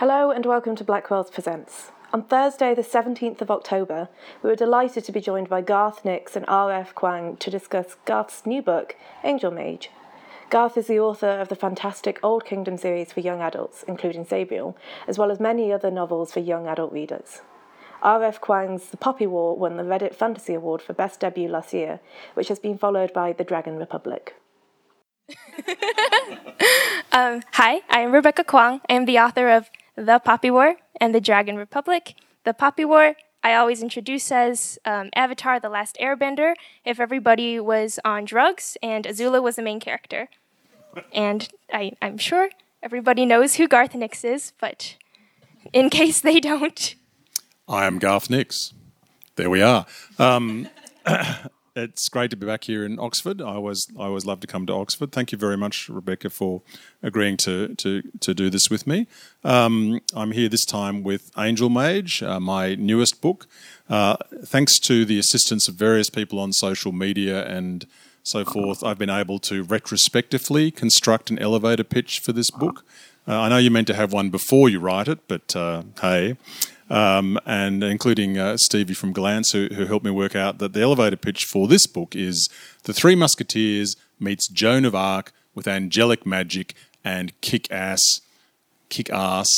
Hello and welcome to Blackwell's Presents. On Thursday, the 17th of October, we were delighted to be joined by Garth Nix and R.F. Kuang to discuss Garth's new book, Angel Mage. Garth is the author of the fantastic Old Kingdom series for young adults, including Sabriel, as well as many other novels for young adult readers. R.F. Kuang's The Poppy War won the Reddit Fantasy Award for Best Debut last year, which has been followed by The Dragon Republic. um, hi, I am Rebecca Kuang. I am the author of The Poppy War and The Dragon Republic. The Poppy War I always introduce as um, Avatar The Last Airbender if everybody was on drugs and Azula was the main character. And I, I'm sure everybody knows who Garth Nix is, but in case they don't. I am Garth Nix. There we are. Um, it's great to be back here in Oxford. I always I always love to come to Oxford. Thank you very much, Rebecca, for agreeing to to to do this with me. Um, I'm here this time with Angel Mage, uh, my newest book. Uh, thanks to the assistance of various people on social media and so forth, I've been able to retrospectively construct an elevator pitch for this book. Uh, I know you're meant to have one before you write it, but uh, hey um, and including uh, Stevie from Glance, who, who helped me work out that the elevator pitch for this book is The Three Musketeers meets Joan of Arc with angelic magic and kick ass, kick ass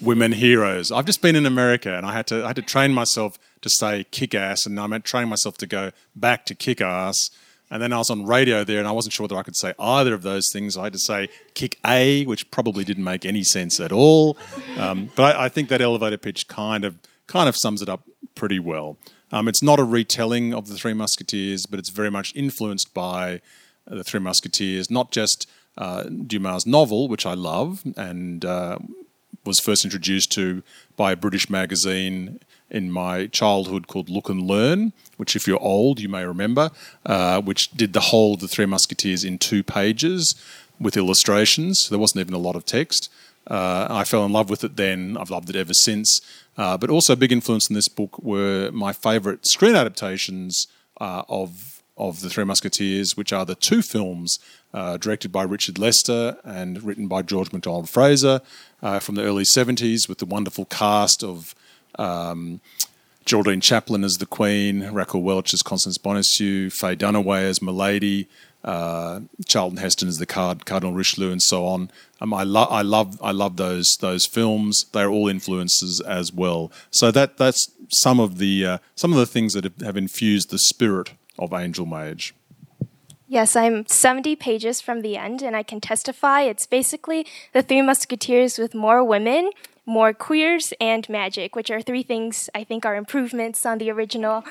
women heroes. I've just been in America and I had to I had to train myself to say kick ass, and I meant train myself to go back to kick ass and then I was on radio there, and I wasn't sure whether I could say either of those things. I had to say kick A, which probably didn't make any sense at all. Um, but I, I, think that elevator pitch kind of kind of sums it up pretty well. Um, it's not a retelling of the Three Musketeers, but it's very much influenced by the Three Musketeers, not just uh, Dumas' novel, which I love and uh, was first introduced to by a British magazine in my childhood called Look and Learn, which, if you're old, you may remember, uh, which did the whole of the Three Musketeers in two pages with illustrations. There wasn't even a lot of text. Uh, I fell in love with it then. I've loved it ever since. Uh, but also, a big influence in this book were my favourite screen adaptations uh, of of the Three Musketeers, which are the two films uh, directed by Richard Lester and written by George MacDonald Fraser uh, from the early 70s, with the wonderful cast of um, Geraldine Chaplin as the Queen, Raquel Welch as Constance Bonacieux, Faye Dunaway as Milady, uh, Charlton Heston as the Card, Cardinal Richelieu, and so on. Um, I, lo- I love I love those those films. They're all influences as well. So that that's some of the uh, some of the things that have infused the spirit of Angel Mage. Yes, I'm 70 pages from the end, and I can testify it's basically the Three Musketeers with more women more queers and magic, which are three things I think are improvements on the original.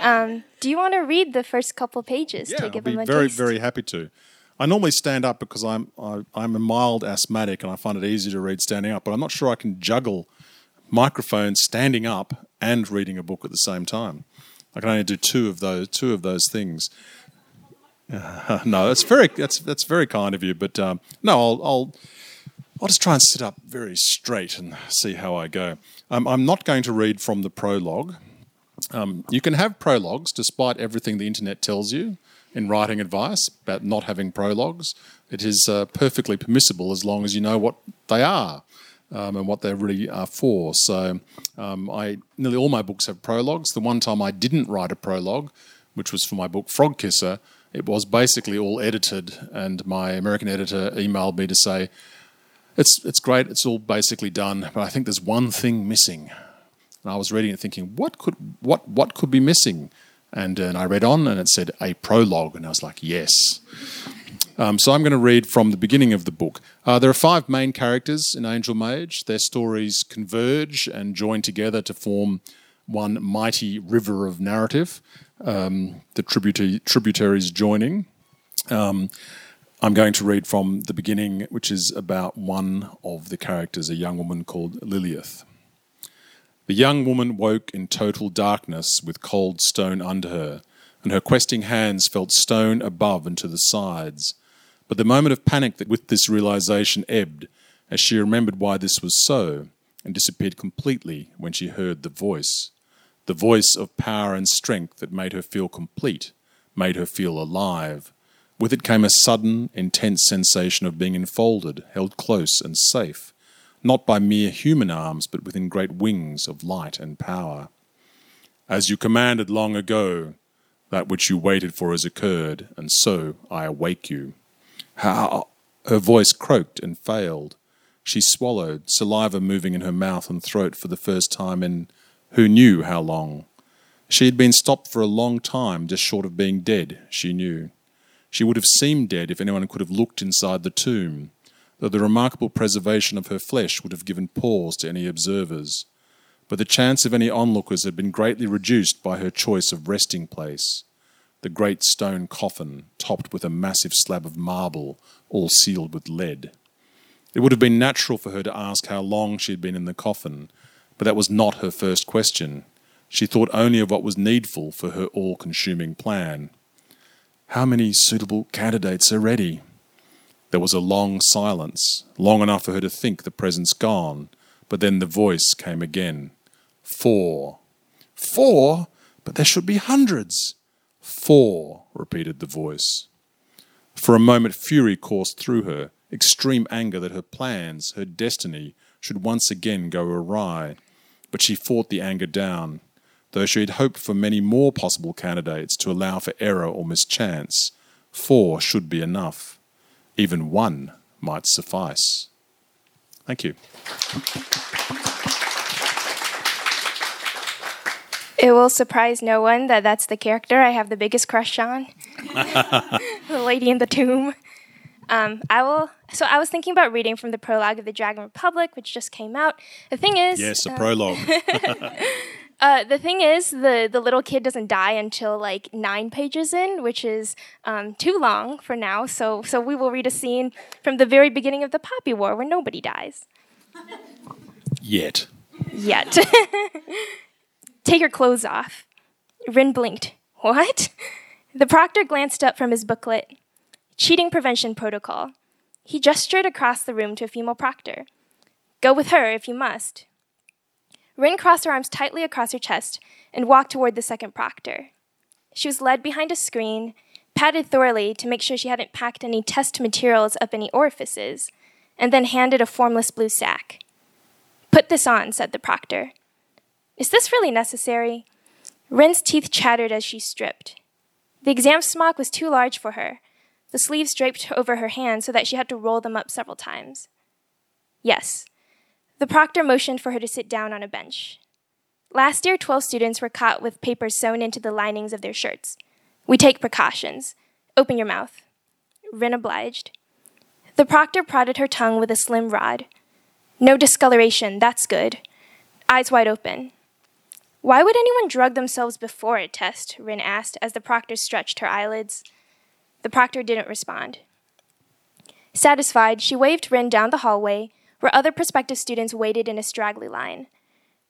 Um, do you want to read the first couple pages yeah, to give I'll them a very, taste? very happy to. I normally stand up because I'm I, I'm a mild asthmatic and I find it easy to read standing up, but I'm not sure I can juggle microphones standing up and reading a book at the same time. I can only do two of those two of those things. Uh, no, that's very that's that's very kind of you, but um, no, I'll, I'll I'll just try and sit up very straight and see how I go. Um, I'm not going to read from the prologue. Um, you can have prologues despite everything the internet tells you in writing advice about not having prologues. It is uh, perfectly permissible as long as you know what they are um, and what they really are for. So, um, I nearly all my books have prologues. The one time I didn't write a prologue, which was for my book Frog Kisser, it was basically all edited, and my American editor emailed me to say, it's it's great. It's all basically done, but I think there's one thing missing. And I was reading it, thinking, what could what what could be missing? And, and I read on, and it said a prologue, and I was like, yes. Um, so I'm going to read from the beginning of the book. Uh, there are five main characters in Angel Mage. Their stories converge and join together to form one mighty river of narrative. Um, the tributaries joining. Um, I'm going to read from the beginning, which is about one of the characters, a young woman called Liliath. The young woman woke in total darkness with cold stone under her, and her questing hands felt stone above and to the sides. But the moment of panic that with this realization ebbed as she remembered why this was so, and disappeared completely when she heard the voice. The voice of power and strength that made her feel complete, made her feel alive with it came a sudden, intense sensation of being enfolded, held close and safe, not by mere human arms, but within great wings of light and power. As you commanded long ago, that which you waited for has occurred, and so I awake you. How her voice croaked and failed. She swallowed, saliva moving in her mouth and throat for the first time in who knew how long. She had been stopped for a long time, just short of being dead, she knew. She would have seemed dead if anyone could have looked inside the tomb, though the remarkable preservation of her flesh would have given pause to any observers but the chance of any onlookers had been greatly reduced by her choice of resting place the great stone coffin topped with a massive slab of marble, all sealed with lead. It would have been natural for her to ask how long she had been in the coffin, but that was not her first question. She thought only of what was needful for her all consuming plan. How many suitable candidates are ready? There was a long silence, long enough for her to think the presence gone, but then the voice came again. Four. Four? But there should be hundreds. Four, repeated the voice. For a moment, fury coursed through her, extreme anger that her plans, her destiny, should once again go awry. But she fought the anger down, though she had hoped for many more possible candidates to allow for error or mischance. Four should be enough. Even one might suffice. Thank you. It will surprise no one that that's the character I have the biggest crush on. the lady in the tomb. Um, I will. So I was thinking about reading from the prologue of the Dragon Republic, which just came out. The thing is, yes, a uh, prologue. uh, the thing is, the the little kid doesn't die until like nine pages in, which is um, too long for now. So so we will read a scene from the very beginning of the Poppy War where nobody dies. Yet. Yet. Take your clothes off. Rin blinked. What? The proctor glanced up from his booklet. Cheating prevention protocol. He gestured across the room to a female proctor. Go with her if you must. Rin crossed her arms tightly across her chest and walked toward the second proctor. She was led behind a screen, patted thoroughly to make sure she hadn't packed any test materials up any orifices, and then handed a formless blue sack. Put this on, said the proctor. Is this really necessary? Rin's teeth chattered as she stripped. The exam smock was too large for her, the sleeves draped over her hands so that she had to roll them up several times. Yes. The proctor motioned for her to sit down on a bench. Last year, 12 students were caught with papers sewn into the linings of their shirts. We take precautions. Open your mouth. Rin obliged. The proctor prodded her tongue with a slim rod. No discoloration, that's good. Eyes wide open. Why would anyone drug themselves before a test? Rin asked as the proctor stretched her eyelids. The proctor didn't respond. Satisfied, she waved Rin down the hallway, where other prospective students waited in a straggly line.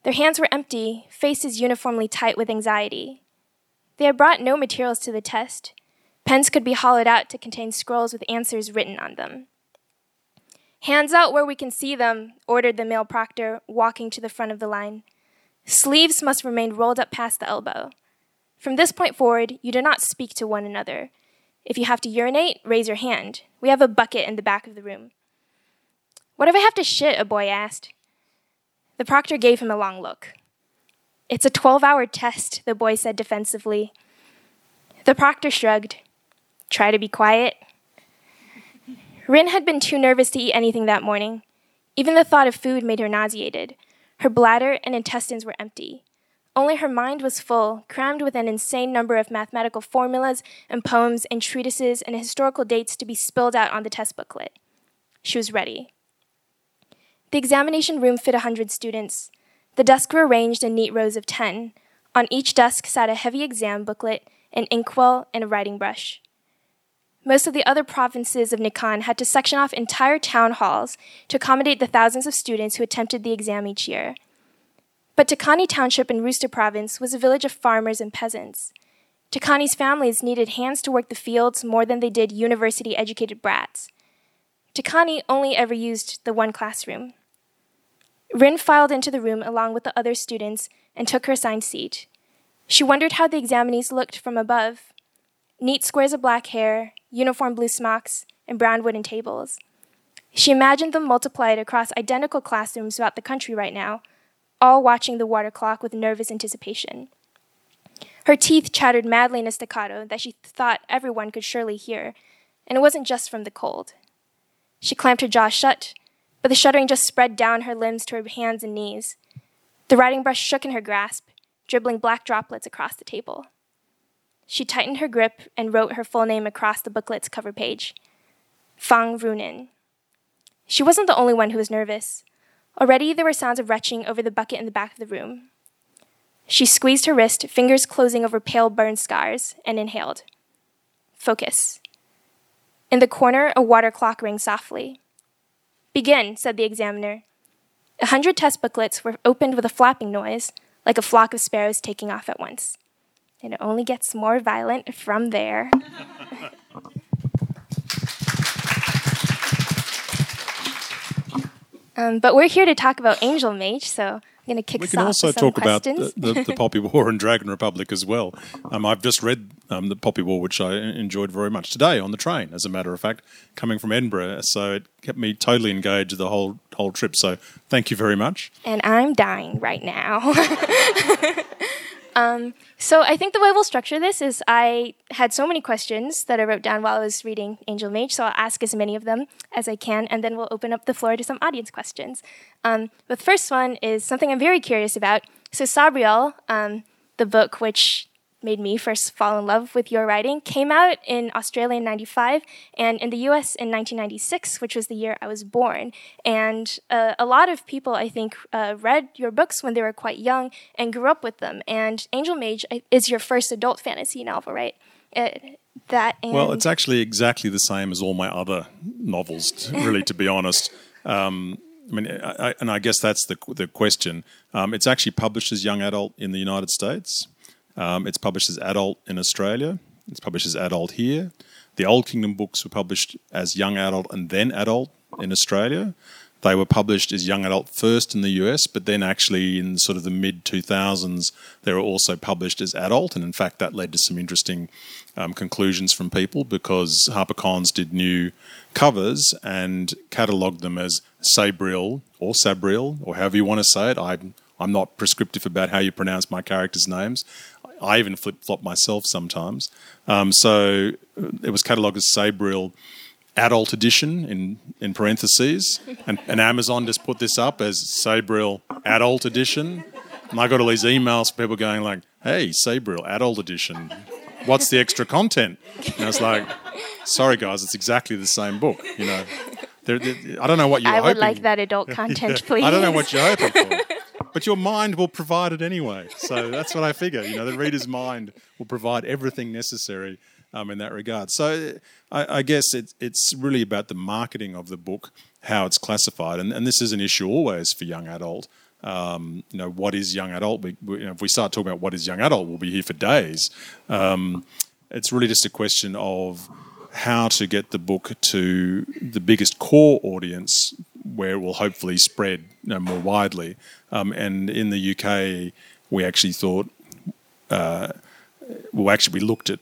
Their hands were empty, faces uniformly tight with anxiety. They had brought no materials to the test. Pens could be hollowed out to contain scrolls with answers written on them. Hands out where we can see them, ordered the male proctor, walking to the front of the line. Sleeves must remain rolled up past the elbow. From this point forward, you do not speak to one another. If you have to urinate, raise your hand. We have a bucket in the back of the room. What if I have to shit? a boy asked. The proctor gave him a long look. It's a 12 hour test, the boy said defensively. The proctor shrugged. Try to be quiet. Rin had been too nervous to eat anything that morning. Even the thought of food made her nauseated. Her bladder and intestines were empty. Only her mind was full, crammed with an insane number of mathematical formulas and poems and treatises and historical dates to be spilled out on the test booklet. She was ready. The examination room fit a hundred students. The desks were arranged in neat rows of ten. On each desk sat a heavy exam booklet, an inkwell, and a writing brush. Most of the other provinces of Nikan had to section off entire town halls to accommodate the thousands of students who attempted the exam each year. But Tikany Township in Rooster Province was a village of farmers and peasants. Tikany's families needed hands to work the fields more than they did university educated brats. Tikany only ever used the one classroom. Rin filed into the room along with the other students and took her assigned seat. She wondered how the examinees looked from above. Neat squares of black hair, uniform blue smocks, and brown wooden tables. She imagined them multiplied across identical classrooms throughout the country right now, all watching the water clock with nervous anticipation. Her teeth chattered madly in a staccato that she thought everyone could surely hear, and it wasn't just from the cold. She clamped her jaw shut, but the shuddering just spread down her limbs to her hands and knees. The writing brush shook in her grasp, dribbling black droplets across the table. She tightened her grip and wrote her full name across the booklet's cover page Fang Runin. She wasn't the only one who was nervous. Already there were sounds of retching over the bucket in the back of the room. She squeezed her wrist, fingers closing over pale burn scars, and inhaled. Focus. In the corner, a water clock rang softly. Begin, said the examiner. A hundred test booklets were opened with a flapping noise, like a flock of sparrows taking off at once. And it only gets more violent from there. um, but we're here to talk about Angel Mage, so I'm going to kick We can also talk about the, the, the Poppy War and Dragon Republic as well. Um, I've just read um, the Poppy War, which I enjoyed very much today on the train, as a matter of fact, coming from Edinburgh. So it kept me totally engaged the whole whole trip. So thank you very much. and I'm dying right now. um, so I think the way we'll structure this is I had so many questions that I wrote down while I was reading Angel Mage, so I'll ask as many of them as I can, and then we'll open up the floor to some audience questions. Um, the first one is something I'm very curious about. So Sabriel, um, the book which made me first fall in love with your writing, came out in Australia in 95 and in the US in 1996, which was the year I was born. And uh, a lot of people, I think, uh, read your books when they were quite young and grew up with them. And Angel Mage uh, is your first adult fantasy novel, right? Uh, that Well, it's actually exactly the same as all my other novels, really, to be honest. Um, I mean, I, I, and I guess that's the the question. Um, it's actually published as young adult in the United States. Um, it's published as adult in Australia. It's published as adult here. The Old Kingdom books were published as young adult and then adult in Australia. They were published as young adult first in the US, but then actually in sort of the mid 2000s, they were also published as adult. And in fact, that led to some interesting um, conclusions from people because HarperCollins did new covers and catalogued them as Sabriel or Sabriel, or however you want to say it. I, I'm not prescriptive about how you pronounce my characters' names. I even flip flop myself sometimes. Um, so it was catalogued as Sabriel adult edition in, in parentheses. And, and Amazon just put this up as Sabriel adult edition. And I got all these emails from people going like, hey, Sabriel adult edition. What's the extra content? And I was like, sorry guys, it's exactly the same book. You know, There- there- I don't know what you're I would hoping. like that adult content, please. I don't know what you're hoping for. But your mind will provide it anyway. So that's what I figure. You know, the reader's mind will provide everything necessary um, in that regard. So I, I guess it, it's really about the marketing of the book, how it's classified. And, and this is an issue always for young adult. Um, you know, what is young adult? We, we, you know, if we start talking about what is young adult, we'll be here for days. Um, it's really just a question of how to get the book to the biggest core audience where it will hopefully spread you know, more widely. Um, and in the UK, we actually thought, uh, well, actually, we looked at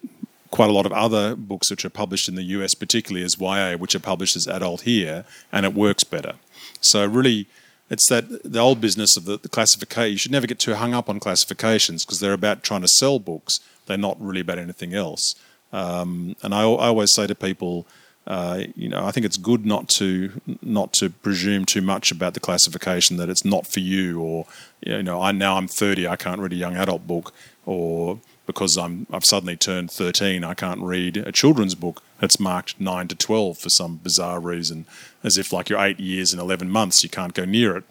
quite a lot of other books which are published in the US, particularly as YA, which are published as adult here, and it works better. So, really, it's that the old business of the, the classification. You should never get too hung up on classifications because they're about trying to sell books. They're not really about anything else. Um, and I, I always say to people, uh, you know, I think it's good not to not to presume too much about the classification that it's not for you, or you know, I now I'm 30, I can't read a young adult book, or because I'm I've suddenly turned 13, I can't read a children's book that's marked nine to 12 for some bizarre reason, as if like you're eight years and 11 months, you can't go near it,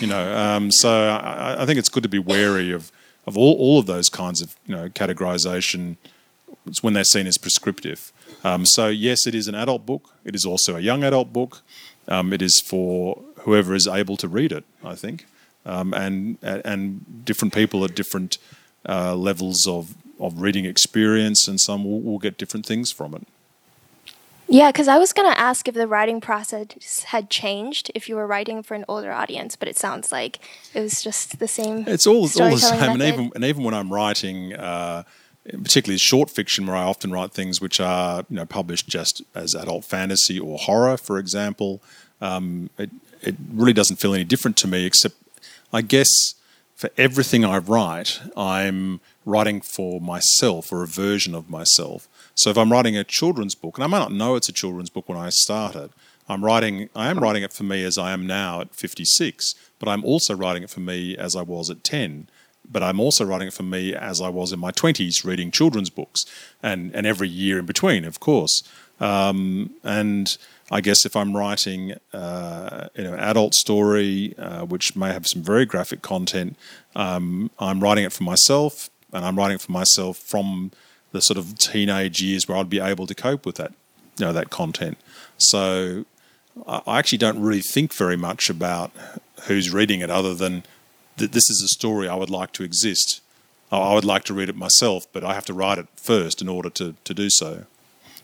you know. Um, so I, I think it's good to be wary of of all, all of those kinds of you know categorization it's when they're seen as prescriptive. Um, so yes, it is an adult book. It is also a young adult book. Um, it is for whoever is able to read it. I think, um, and and different people at different uh, levels of of reading experience, and some will, will get different things from it. Yeah, because I was going to ask if the writing process had changed if you were writing for an older audience, but it sounds like it was just the same. It's all, all the same, and even and even when I'm writing, uh, particularly short fiction, where I often write things which are you know published just as adult fantasy or horror, for example. Um, it, it really doesn't feel any different to me, except I guess for everything I write, I'm writing for myself or a version of myself. So if I'm writing a children's book, and I might not know it's a children's book when I start it, I'm writing. I am writing it for me as I am now at 56, but I'm also writing it for me as I was at 10. But I'm also writing it for me as I was in my 20s, reading children's books, and and every year in between, of course. Um, and I guess if I'm writing, uh, you know, an adult story uh, which may have some very graphic content, um, I'm writing it for myself, and I'm writing it for myself from the sort of teenage years where I'd be able to cope with that, you know, that content. So I actually don't really think very much about who's reading it, other than that this is a story I would like to exist. I would like to read it myself, but I have to write it first in order to, to do so.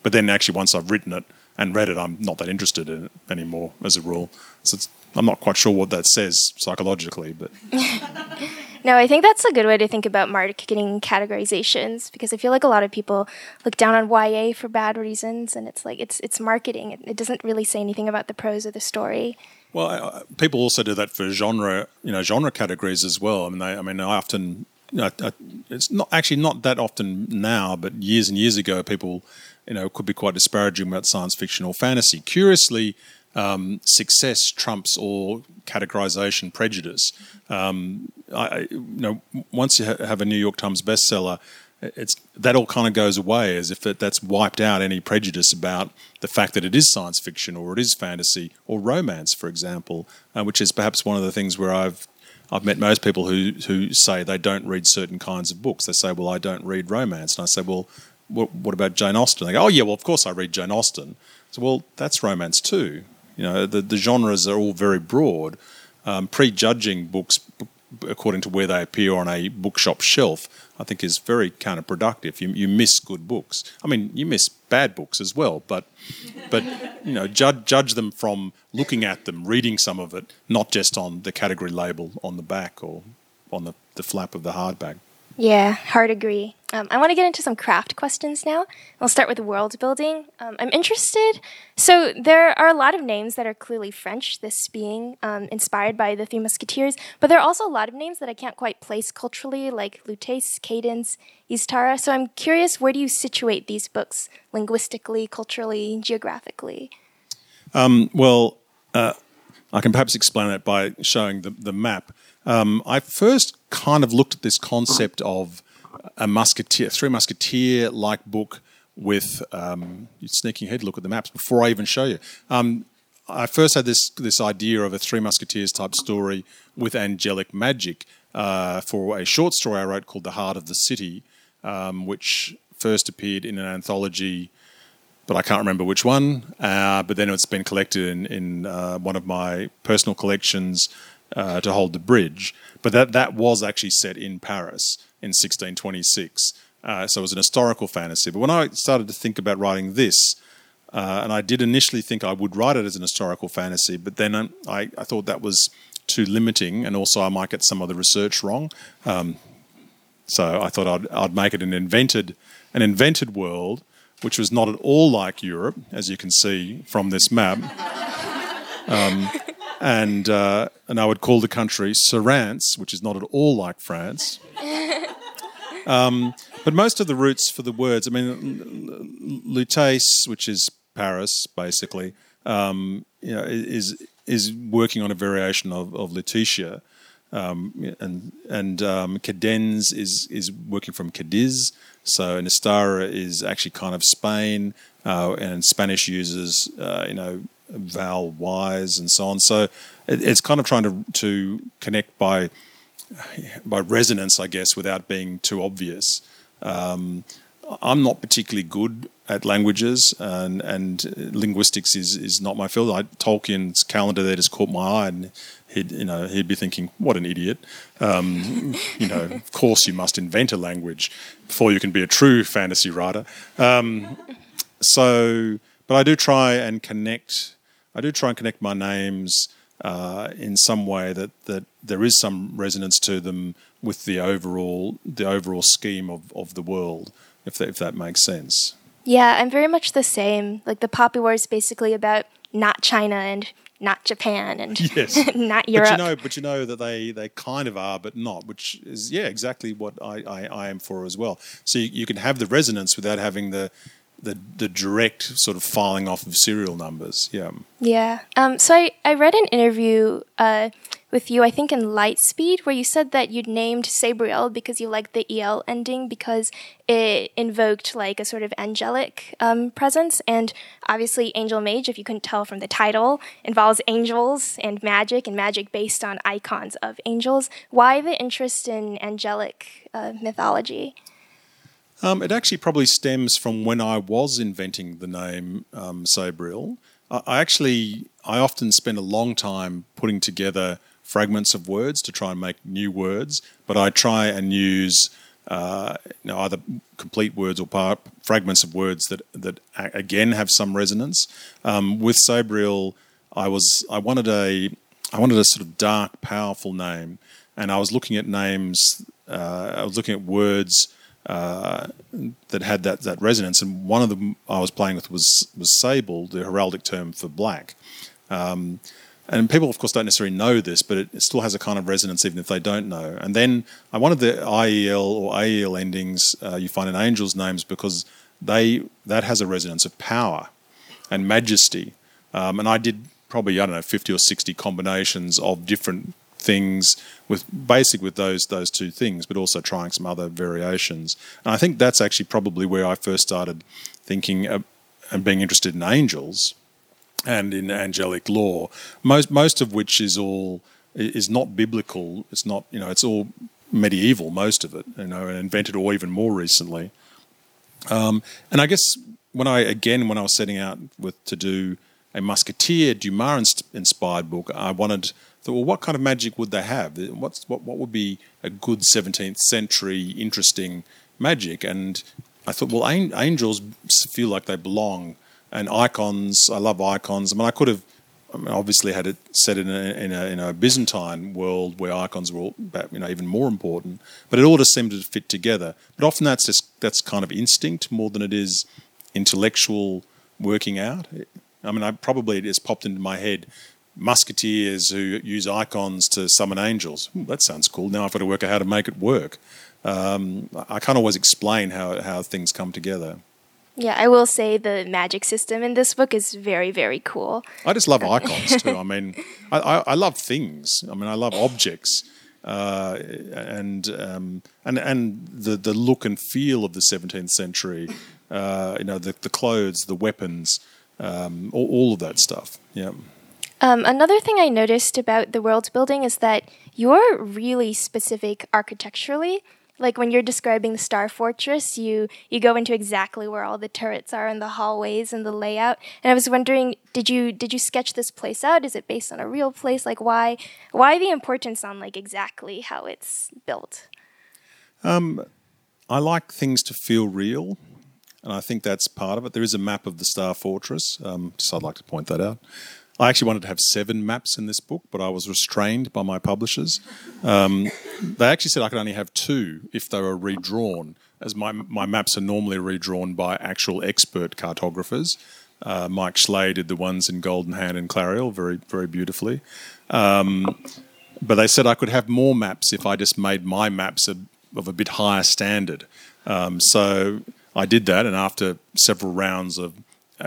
But then, actually, once I've written it and read it, I'm not that interested in it anymore, as a rule. So I'm not quite sure what that says psychologically, but. No, I think that's a good way to think about marketing categorizations because I feel like a lot of people look down on YA for bad reasons, and it's like it's it's marketing. It, it doesn't really say anything about the prose or the story. Well, people also do that for genre, you know, genre categories as well. I mean, they, I mean, I often, you know, it's not actually not that often now, but years and years ago, people, you know, could be quite disparaging about science fiction or fantasy. Curiously, um, success trumps all categorization prejudice. Um, I, you know, once you ha- have a New York Times bestseller, it's that all kind of goes away as if it, that's wiped out any prejudice about the fact that it is science fiction or it is fantasy or romance, for example, uh, which is perhaps one of the things where I've I've met most people who who say they don't read certain kinds of books. They say, "Well, I don't read romance," and I say, "Well, what, what about Jane Austen?" They go, "Oh, yeah, well, of course I read Jane Austen." So, well, that's romance too. You know, the, the genres are all very broad. Um, prejudging books according to where they appear on a bookshop shelf, I think is very counterproductive. You, you miss good books. I mean, you miss bad books as well, but but you know, judge judge them from looking at them, reading some of it, not just on the category label on the back or on the, the flap of the hardback. Yeah, hard agree. Um, I want to get into some craft questions now. I'll start with world building. Um, I'm interested. So, there are a lot of names that are clearly French, this being um, inspired by the Three Musketeers, but there are also a lot of names that I can't quite place culturally, like Lutace, Cadenz, Ystara. So, I'm curious where do you situate these books linguistically, culturally, geographically? Um, well, uh, I can perhaps explain it by showing the, the map. Um, I first kind of looked at this concept of a musketeer, three musketeer like book with um, sneaking ahead. Look at the maps before I even show you. Um, I first had this this idea of a Three Musketeers type story with angelic magic uh, for a short story I wrote called The Heart of the City, um, which first appeared in an anthology, but I can't remember which one. Uh, but then it's been collected in, in uh, one of my personal collections uh, to hold the bridge. But that, that was actually set in Paris in 1626. Uh, so it was an historical fantasy. But when I started to think about writing this, uh, and I did initially think I would write it as an historical fantasy, but then I, I thought that was too limiting, and also I might get some of the research wrong. Um, so I thought I'd, I'd make it an invented, an invented world, which was not at all like Europe, as you can see from this map. Um, and uh, and I would call the country Sarance, which is not at all like France. Um, but most of the roots for the words, I mean, Lutace, which is Paris, basically, um, you know, is is working on a variation of, of Lutetia, um, and and um, Cadenz is is working from Cadiz. So Ystara is actually kind of Spain, uh, and Spanish uses uh, you know vowel wise and so on. So it, it's kind of trying to to connect by by resonance, I guess, without being too obvious. Um, I'm not particularly good at languages, and, and linguistics is, is not my field. I, Tolkien's calendar there just caught my eye, and he'd you know he'd be thinking, "What an idiot!" Um, you know, of course you must invent a language before you can be a true fantasy writer. Um, so, but I do try and connect. I do try and connect my names uh, in some way that, that there is some resonance to them with the overall the overall scheme of, of the world, if that, if that makes sense. Yeah, I'm very much the same. Like the Poppy War is basically about not China and not Japan and Yes. not Europe. But you know, but you know that they, they kind of are, but not, which is yeah, exactly what I, I, I am for as well. So you, you can have the resonance without having the, the the direct sort of filing off of serial numbers. Yeah. Yeah. Um, so I, I read an interview uh, with you, I think in Lightspeed, where you said that you'd named Sabriel because you liked the EL ending because it invoked like a sort of angelic um, presence. And obviously, Angel Mage, if you couldn't tell from the title, involves angels and magic and magic based on icons of angels. Why the interest in angelic uh, mythology? Um, it actually probably stems from when I was inventing the name um. I, I actually, I often spend a long time putting together fragments of words to try and make new words, but I try and use uh, you know, either complete words or part, fragments of words that that again have some resonance. Um, with Sabriel, I was I wanted a I wanted a sort of dark, powerful name, and I was looking at names. Uh, I was looking at words uh, that had that, that resonance. And one of them I was playing with was was sable, the heraldic term for black. Um, and people, of course, don't necessarily know this, but it, it, still has a kind of resonance even if they don't know. And then I wanted the IEL or AEL endings uh, you find in angels' names because they that has a resonance of power and majesty. Um, and I did probably I don't know fifty or sixty combinations of different things with basic with those those two things, but also trying some other variations. And I think that's actually probably where I first started thinking and being interested in angels and in angelic lore. Most most of which is all is not biblical. It's not you know it's all medieval. Most of it you know and invented or even more recently. Um, and I guess when I again when I was setting out with to do a Musketeer Dumas inspired book, I wanted well, what kind of magic would they have? What's what what would be a good 17th century interesting magic? And I thought, well, angels feel like they belong, and icons. I love icons. I mean, I could have. I mean, obviously had it set in a, in a, in a Byzantine world where icons were you know even more important, but it all just seemed to fit together. But often that's just that's kind of instinct more than it is intellectual working out. I mean, I probably it just popped into my head musketeers who use icons to summon angels. Ooh, that sounds cool. Now I've got to work out how to make it work. Um, I can't always explain how, how things come together. Yeah, I will say the magic system in this book is very, very cool. I just love icons too. I mean, I, I, I, love things. I mean, I love objects. Uh, and um, and and the, the look and feel of the 17th century, uh, you know, the, the clothes, the weapons, um, all, all of that stuff. Yeah. Um, another thing I noticed about the world building is that you're really specific architecturally. Like when you're describing the Star Fortress, you you go into exactly where all the turrets are and the hallways and the layout. And I was wondering, did you did you sketch this place out? Is it based on a real place? Like why why the importance on like exactly how it's built? Um, I like things to feel real, and I think that's part of it. There is a map of the Star Fortress, um, so I'd like to point that out. I actually wanted to have seven maps in this book, but I was restrained by my publishers. Um, they actually said I could only have two if they were redrawn, as my, my maps are normally redrawn by actual expert cartographers. Uh, Mike Schley did the ones in Golden Hand and Clariel very, very beautifully. Um, but they said I could have more maps if I just made my maps a, of a bit higher standard. Um, so I did that, and after several rounds of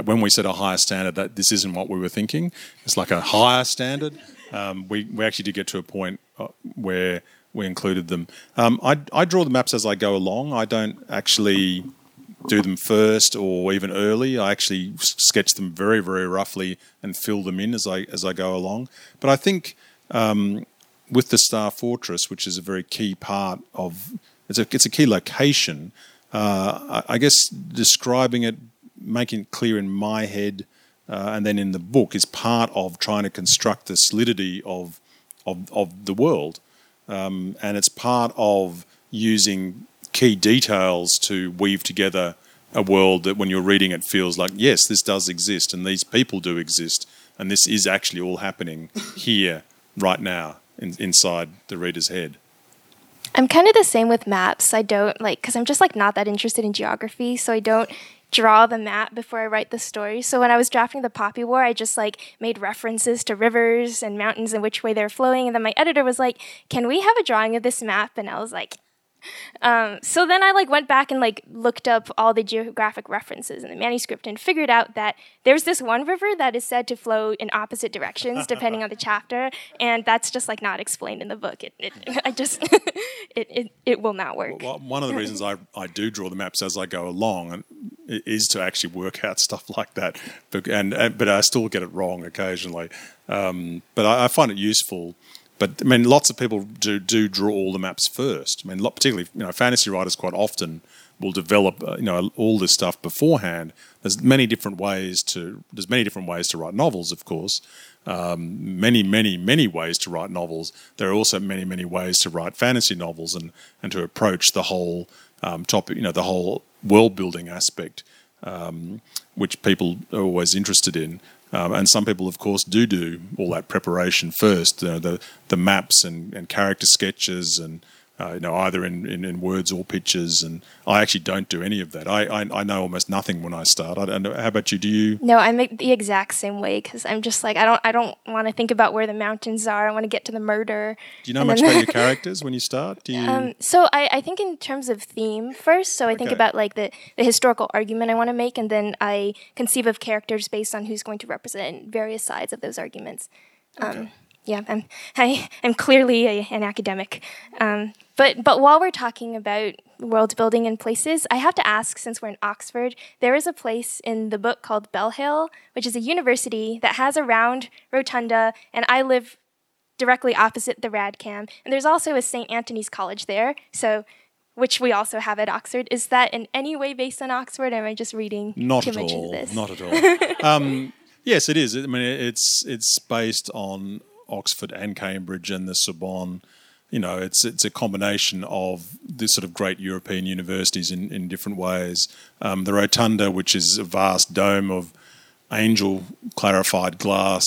when we set a higher standard, that this isn't what we were thinking. It's like a higher standard. Um, we, we actually did get to a point uh, where we included them. Um, I, I draw the maps as I go along. I don't actually do them first or even early. I actually sketch them very, very roughly and fill them in as I as I go along. But I think um, with the Star Fortress, which is a very key part of it's a it's a key location. Uh, I, I guess describing it making it clear in my head uh, and then in the book is part of trying to construct the solidity of of, of the world, um, and it's part of using key details to weave together a world that when you're reading it feels like yes, this does exist, and these people do exist, and this is actually all happening here right now in, inside the reader's head. I'm kind of the same with maps. I don't like because I'm just like not that interested in geography, so I don't draw the map before I write the story. So when I was drafting the Poppy War, I just like made references to rivers and mountains and which way they're flowing. And then my editor was like, "Can we have a drawing of this map?" And I was like, um, so then I like went back and like looked up all the geographic references in the manuscript and figured out that there's this one river that is said to flow in opposite directions depending on the chapter, and that's just like not explained in the book. It, it I just it, it it will not work. Well, one of the reasons I, I do draw the maps as I go along and is to actually work out stuff like that, but and, and but I still get it wrong occasionally. Um, but I, I find it useful but I mean, lots of people do do draw all the maps first. I mean, particularly you know, fantasy writers quite often will develop uh, you know all this stuff beforehand. There's many different ways to there's many different ways to write novels, of course. Um, many, many, many ways to write novels. There are also many, many ways to write fantasy novels and and to approach the whole um, topic, you know, the whole world building aspect, um, which people are always interested in. Um, and some people, of course, do do all that preparation first, uh, the the maps and, and character sketches, and uh, you know either in, in, in, words or pictures. And I actually don't do any of that. I I, I know almost nothing when I start. I don't know. How about you? Do you? No, I'm the exact same way because I'm just like I don't I don't want to think about where the mountains are. I want to get to the murder. Do you know much about your characters when you start? Do you? Um, so I, I think in terms of theme first. So I okay. think about like the the historical argument I want to make, and then I conceive of characters based on who's going to represent various sides of those arguments. Um, okay. Yeah, I'm I, am clearly a, an academic. Um, but but while we're talking about world building in places, I have to ask since we're in Oxford, there is a place in the book called Bell Hill, which is a university that has a round rotunda, and I live directly opposite the Radcam. And there's also a St. Anthony's College there, so which we also have at Oxford. Is that in any way based on Oxford? am I just reading not too at much all, into this? Not at all. um, yes, it is. I mean, it's it's based on Oxford and Cambridge and the Sorbonne you know, it's it's a combination of the sort of great European universities in, in different ways. Um, the Rotunda, which is a vast dome of angel clarified glass,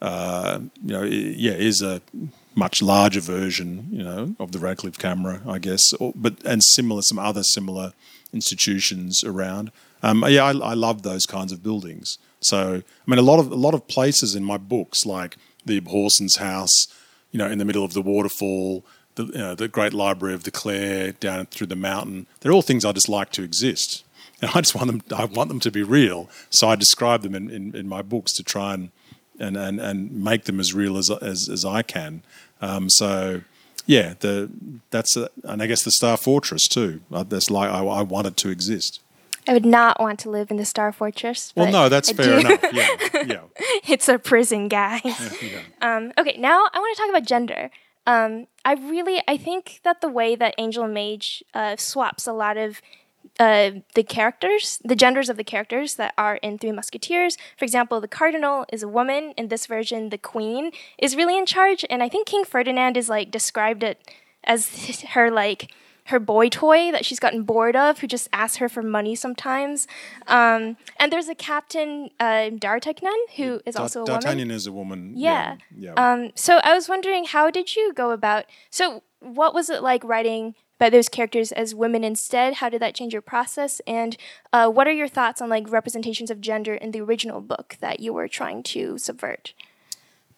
uh, you know, yeah, is a much larger version, you know, of the Radcliffe camera, I guess. Or, but and similar, some other similar institutions around. Um, yeah, I, I love those kinds of buildings. So, I mean, a lot of a lot of places in my books, like the Abhorsen's house you know, in the middle of the waterfall, the, you know, the great library of the Clayr down through the mountain. They're all things I just like to exist. And I just want them, I want them to be real. So I describe them in, in, in my books to try and, and, and, and make them as real as, as, as I can. Um, so, yeah, the, that's, a, and I guess the Star Fortress too. Uh, that's like, I, I it to exist. I would not want to live in the Star Fortress. Well, no, that's I fair do. enough. Yeah, yeah. it's a prison, guys. yeah. um, okay, now I want to talk about gender. Um, I really, I think that the way that Angel Mage uh, swaps a lot of uh, the characters, the genders of the characters that are in Three Musketeers. For example, the Cardinal is a woman. In this version, the Queen is really in charge, and I think King Ferdinand is like described it as her like her boy toy that she's gotten bored of, who just asks her for money sometimes. Um, and there's a Captain uh, D'Artagnan who is also a woman. D'Artagnan woman. is a woman. Yeah. yeah. Um, so I was wondering, how did you go about? So what was it like writing? about those characters as women instead? How did that change your process? And uh, what are your thoughts on like representations of gender in the original book that you were trying to subvert?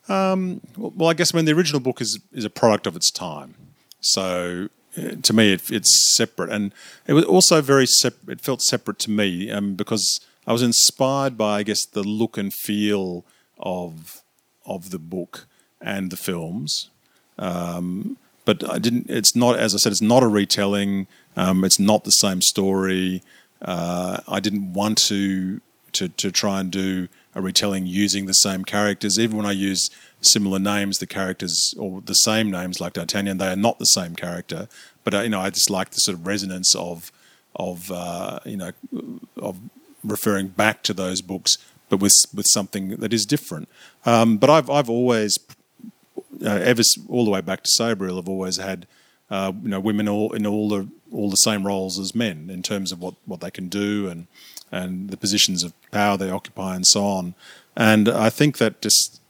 Um, well, I guess I mean the original book is is a product of its time, so to me, it, it's separate, and it was also very It felt separate to me um, because I was inspired by, I guess, the look and feel of of the book and the films. Um, but I didn't. It's not, as I said, it's not a retelling. Um, it's not the same story. Uh, I didn't want to to to try and do a retelling using the same characters. Even when I use similar names, the characters or the same names like D'Artagnan, they are not the same character. But uh, you know, I just like the sort of resonance of of uh, you know of referring back to those books, but with with something that is different. Um, but I've I've always uh, ever all the way back to Sabriel, I've always had uh, you know women all in all the all the same roles as men in terms of what, what they can do and and the positions of power they occupy and so on. And I think that just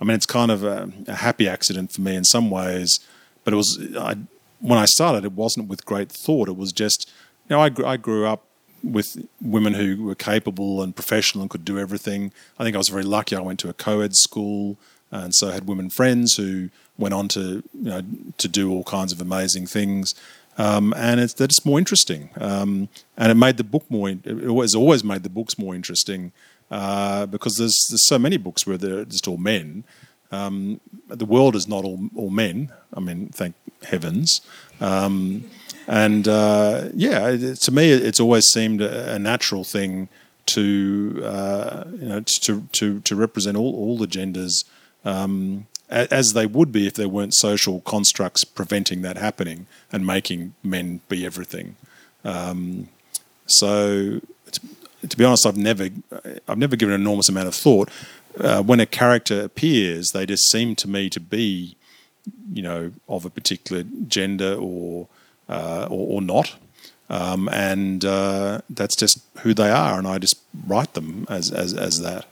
I mean, it's kind of a, a, happy accident for me in some ways, but it was I, when I started. It wasn't with great thought. It was just you know I, I grew up with women who were capable and professional and could do everything. I think I was very lucky. I went to a co-ed school, and so I had women friends who went on to you know to do all kinds of amazing things. Um, and it's that it's more interesting, um, and it made the book more. It has always made the books more interesting uh, because there's there's so many books where they're just all men. Um, the world is not all all men. I mean, thank heavens. Um, and uh, yeah, to me, it's always seemed a, natural thing to uh, you know to to to represent all all the genders. Um, as they would be if there weren't social constructs preventing that happening and making men be everything. Um, so, to, be honest, I've never, I've never given an enormous amount of thought. Uh, when a character appears, they just seem to me to be, you know, of a particular gender or uh, or, or, not. Um, and uh, that's just who they are, and I just write them as as, as that.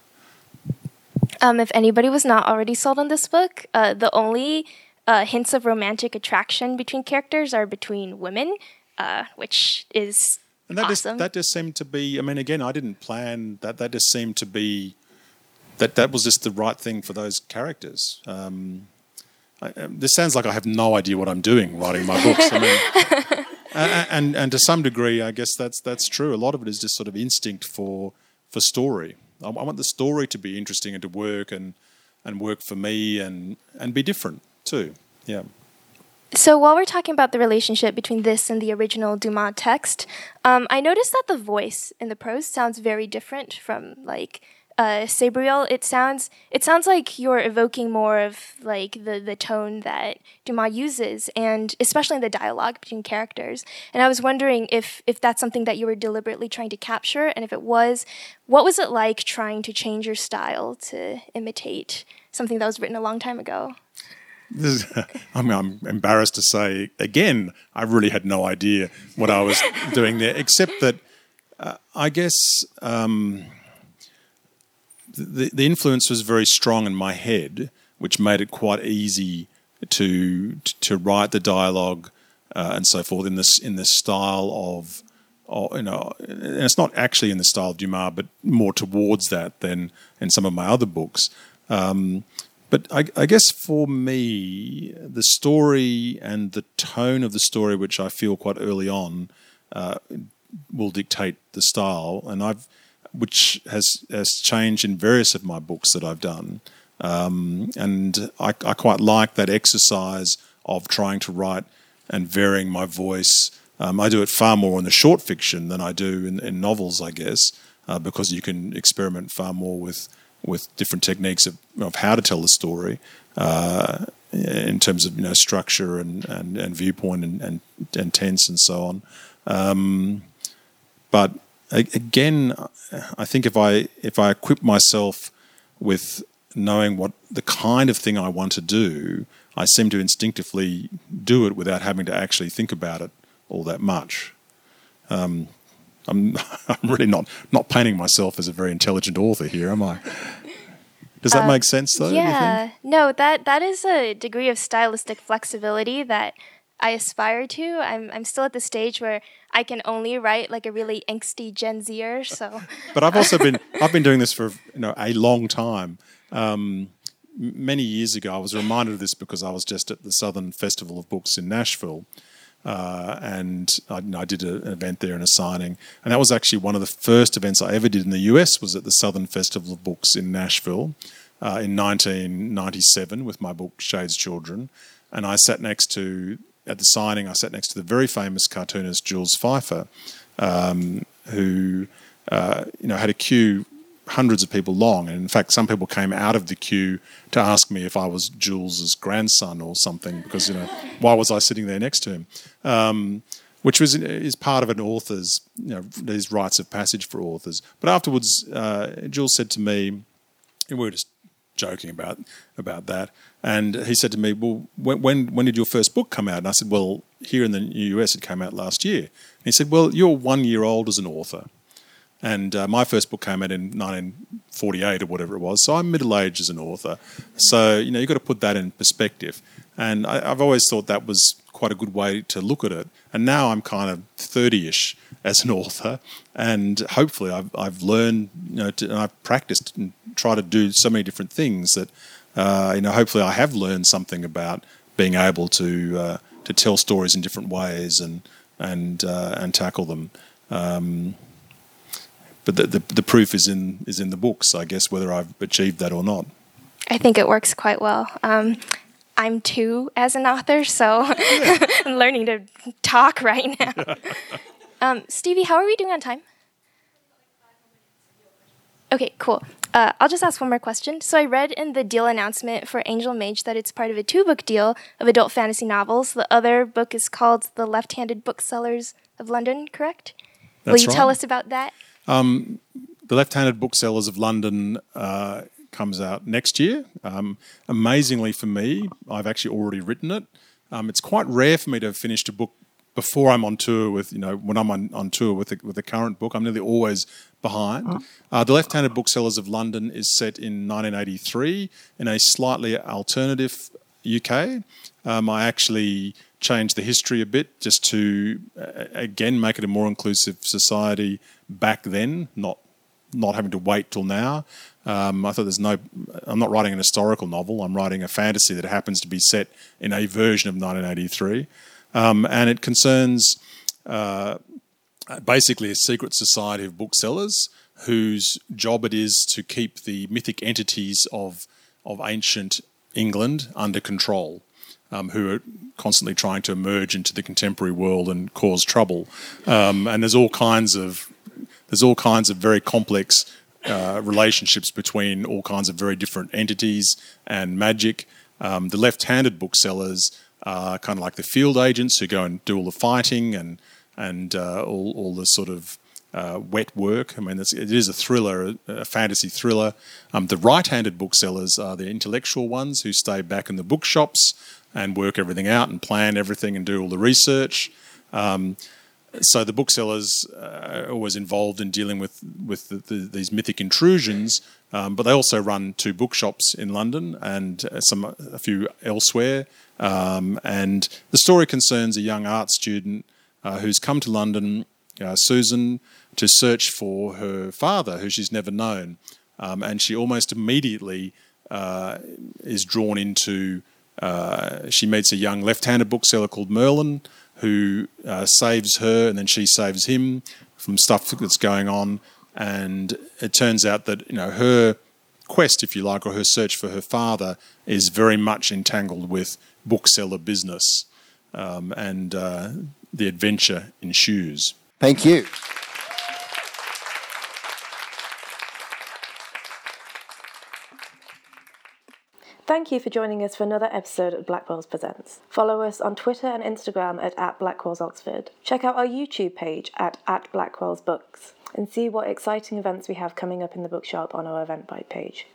Um, if anybody was not already sold on this book, uh, the only uh, hints of romantic attraction between characters are between women, uh, which is and that awesome. Just, that just seemed to be. I mean, again, I didn't plan that. That just seemed to be that. That was just the right thing for those characters. Um, I, um, this sounds like I have no idea what I'm doing writing my books. I mean, and, and, and to some degree, I guess that's that's true. A lot of it is just sort of instinct for for story. I, I want the story to be interesting and to work and and work for me and and be different too. Yeah. So while we're talking about the relationship between this and the original Dumas text, um, I noticed that the voice in the prose sounds very different from like uh, Sabriel, it sounds it sounds like you're evoking more of like the the tone that Dumas uses, and especially in the dialogue between characters. And I was wondering if if that's something that you were deliberately trying to capture, and if it was, what was it like trying to change your style to imitate something that was written a long time ago? Is, I mean, I'm embarrassed to say again, I really had no idea what I was doing there, except that uh, I guess. Um, the, the influence was very strong in my head, which made it quite easy to to write the dialogue uh, and so forth in this in this style of, of, you know, and it's not actually in the style of Dumas, but more towards that than in some of my other books. Um, but I, I, guess for me, the story and the tone of the story, which I feel quite early on, uh, will dictate the style. And I've which has has changed in various of my books that I've done. Um, and I, I, quite like that exercise of trying to write and varying my voice. Um, I do it far more in the short fiction than I do in, in novels, I guess, uh, because you can experiment far more with with different techniques of, of how to tell the story uh, in terms of you know structure and, and, and viewpoint and, and, and tense and so on. Um, but again, I think if I if I equip myself with knowing what the kind of thing I want to do, I seem to instinctively do it without having to actually think about it all that much. Um, I'm I'm really not not painting myself as a very intelligent author here, am I? Does that uh, make sense, though? Yeah, no that that is a degree of stylistic flexibility that I aspire to. I'm I'm still at the stage where I can only write like a really angsty Gen Zer. So, but I've also been I've been doing this for you know a long time. Um, many years ago, I was reminded of this because I was just at the Southern Festival of Books in Nashville. Uh, and I, I, did a, an event there and a signing, and that was actually one of the first events I ever did in the US. Was at the Southern Festival of Books in Nashville uh, in 1997 with my book Shade's Children, and I sat next to at the signing, I sat next to the very famous cartoonist Jules Feiffer, um, who uh, you know had a queue hundreds of people long, and in fact, some people came out of the queue to ask me if I was Jules's grandson or something, because you know why was I sitting there next to him? Um, which was is part of an author's you know these rites of passage for authors. But afterwards, uh, Jules said to me, we were just joking about about that. And he said to me, "Well, when, when when did your first book come out?" And I said, "Well, here in the US, it came out last year." And he said, "Well, you're one year old as an author." And uh, my first book came out in 1948 or whatever it was. So I'm middle aged as an author. So, you know, you've got to put that in perspective. And I, have always thought that was quite a good way to look at it. And now I'm kind of 30 ish as an author, and hopefully I've, I've learned, you know, to, and I've practiced and try to do so many different things that, uh, you know, hopefully I have learned something about being able to uh, to tell stories in different ways and and uh, and tackle them. Um, but the, the, the proof is in is in the books, I guess, whether I've achieved that or not. I think it works quite well. Um, I'm two as an author, so I'm learning to talk right now. um, Stevie, how are we doing on time? Okay, cool. Uh, I'll just ask one more question. So I read in the deal announcement for Angel Mage that it's part of a two-book deal of adult fantasy novels. The other book is called The Left-Handed Booksellers of London, correct? That's Will you right. tell us about that? Um, the Left-Handed Booksellers of London uh, comes out next year. Um, amazingly for me, I've actually already written it. Um, it's quite rare for me to have finished a book before I'm on tour with, you know, when I'm on, on tour with the, with the current book. I'm nearly always behind. Uh, the Left-Handed Booksellers of London is set in 1983 in a slightly alternative UK. Um, I actually changed the history a bit just to, uh, again, make it a more inclusive society back then, not not having to wait till now. Um, I thought there's no. I'm not writing an historical novel. I'm writing a fantasy that happens to be set in a version of 1983, um, and it concerns uh, basically a secret society of booksellers whose job it is to keep the mythic entities of of ancient England under control. Um, who are constantly trying to emerge into the contemporary world and cause trouble, um, and there's all kinds of there's all kinds of very complex uh, relationships between all kinds of very different entities and magic. Um, the left-handed booksellers are kind of like the field agents who go and do all the fighting and and uh, all all the sort of uh, wet work. I mean, it's, it is a thriller, a, fantasy thriller. Um, the right-handed booksellers are the intellectual ones who stay back in the bookshops and work everything out and plan everything and do all the research. Um, so the booksellers uh, are always involved in dealing with with the, the, these mythic intrusions, um, but they also run two bookshops in London and uh, some a few elsewhere. Um, and the story concerns a young art student uh, who's come to London, uh, Susan, to search for her father, who she's never known, um, and she almost immediately uh, is drawn into. Uh, she meets a young left-handed bookseller called Merlin, who uh, saves her, and then she saves him from stuff that's going on. And it turns out that you know her quest, if you like, or her search for her father is very much entangled with bookseller business, um, and uh, the adventure ensues. Thank you. Thank you for joining us for another episode of Blackwell's Presents. Follow us on Twitter and Instagram at, at Blackwell's Oxford. Check out our YouTube page at, at Blackwell's Books and see what exciting events we have coming up in the bookshop on our Eventbrite page.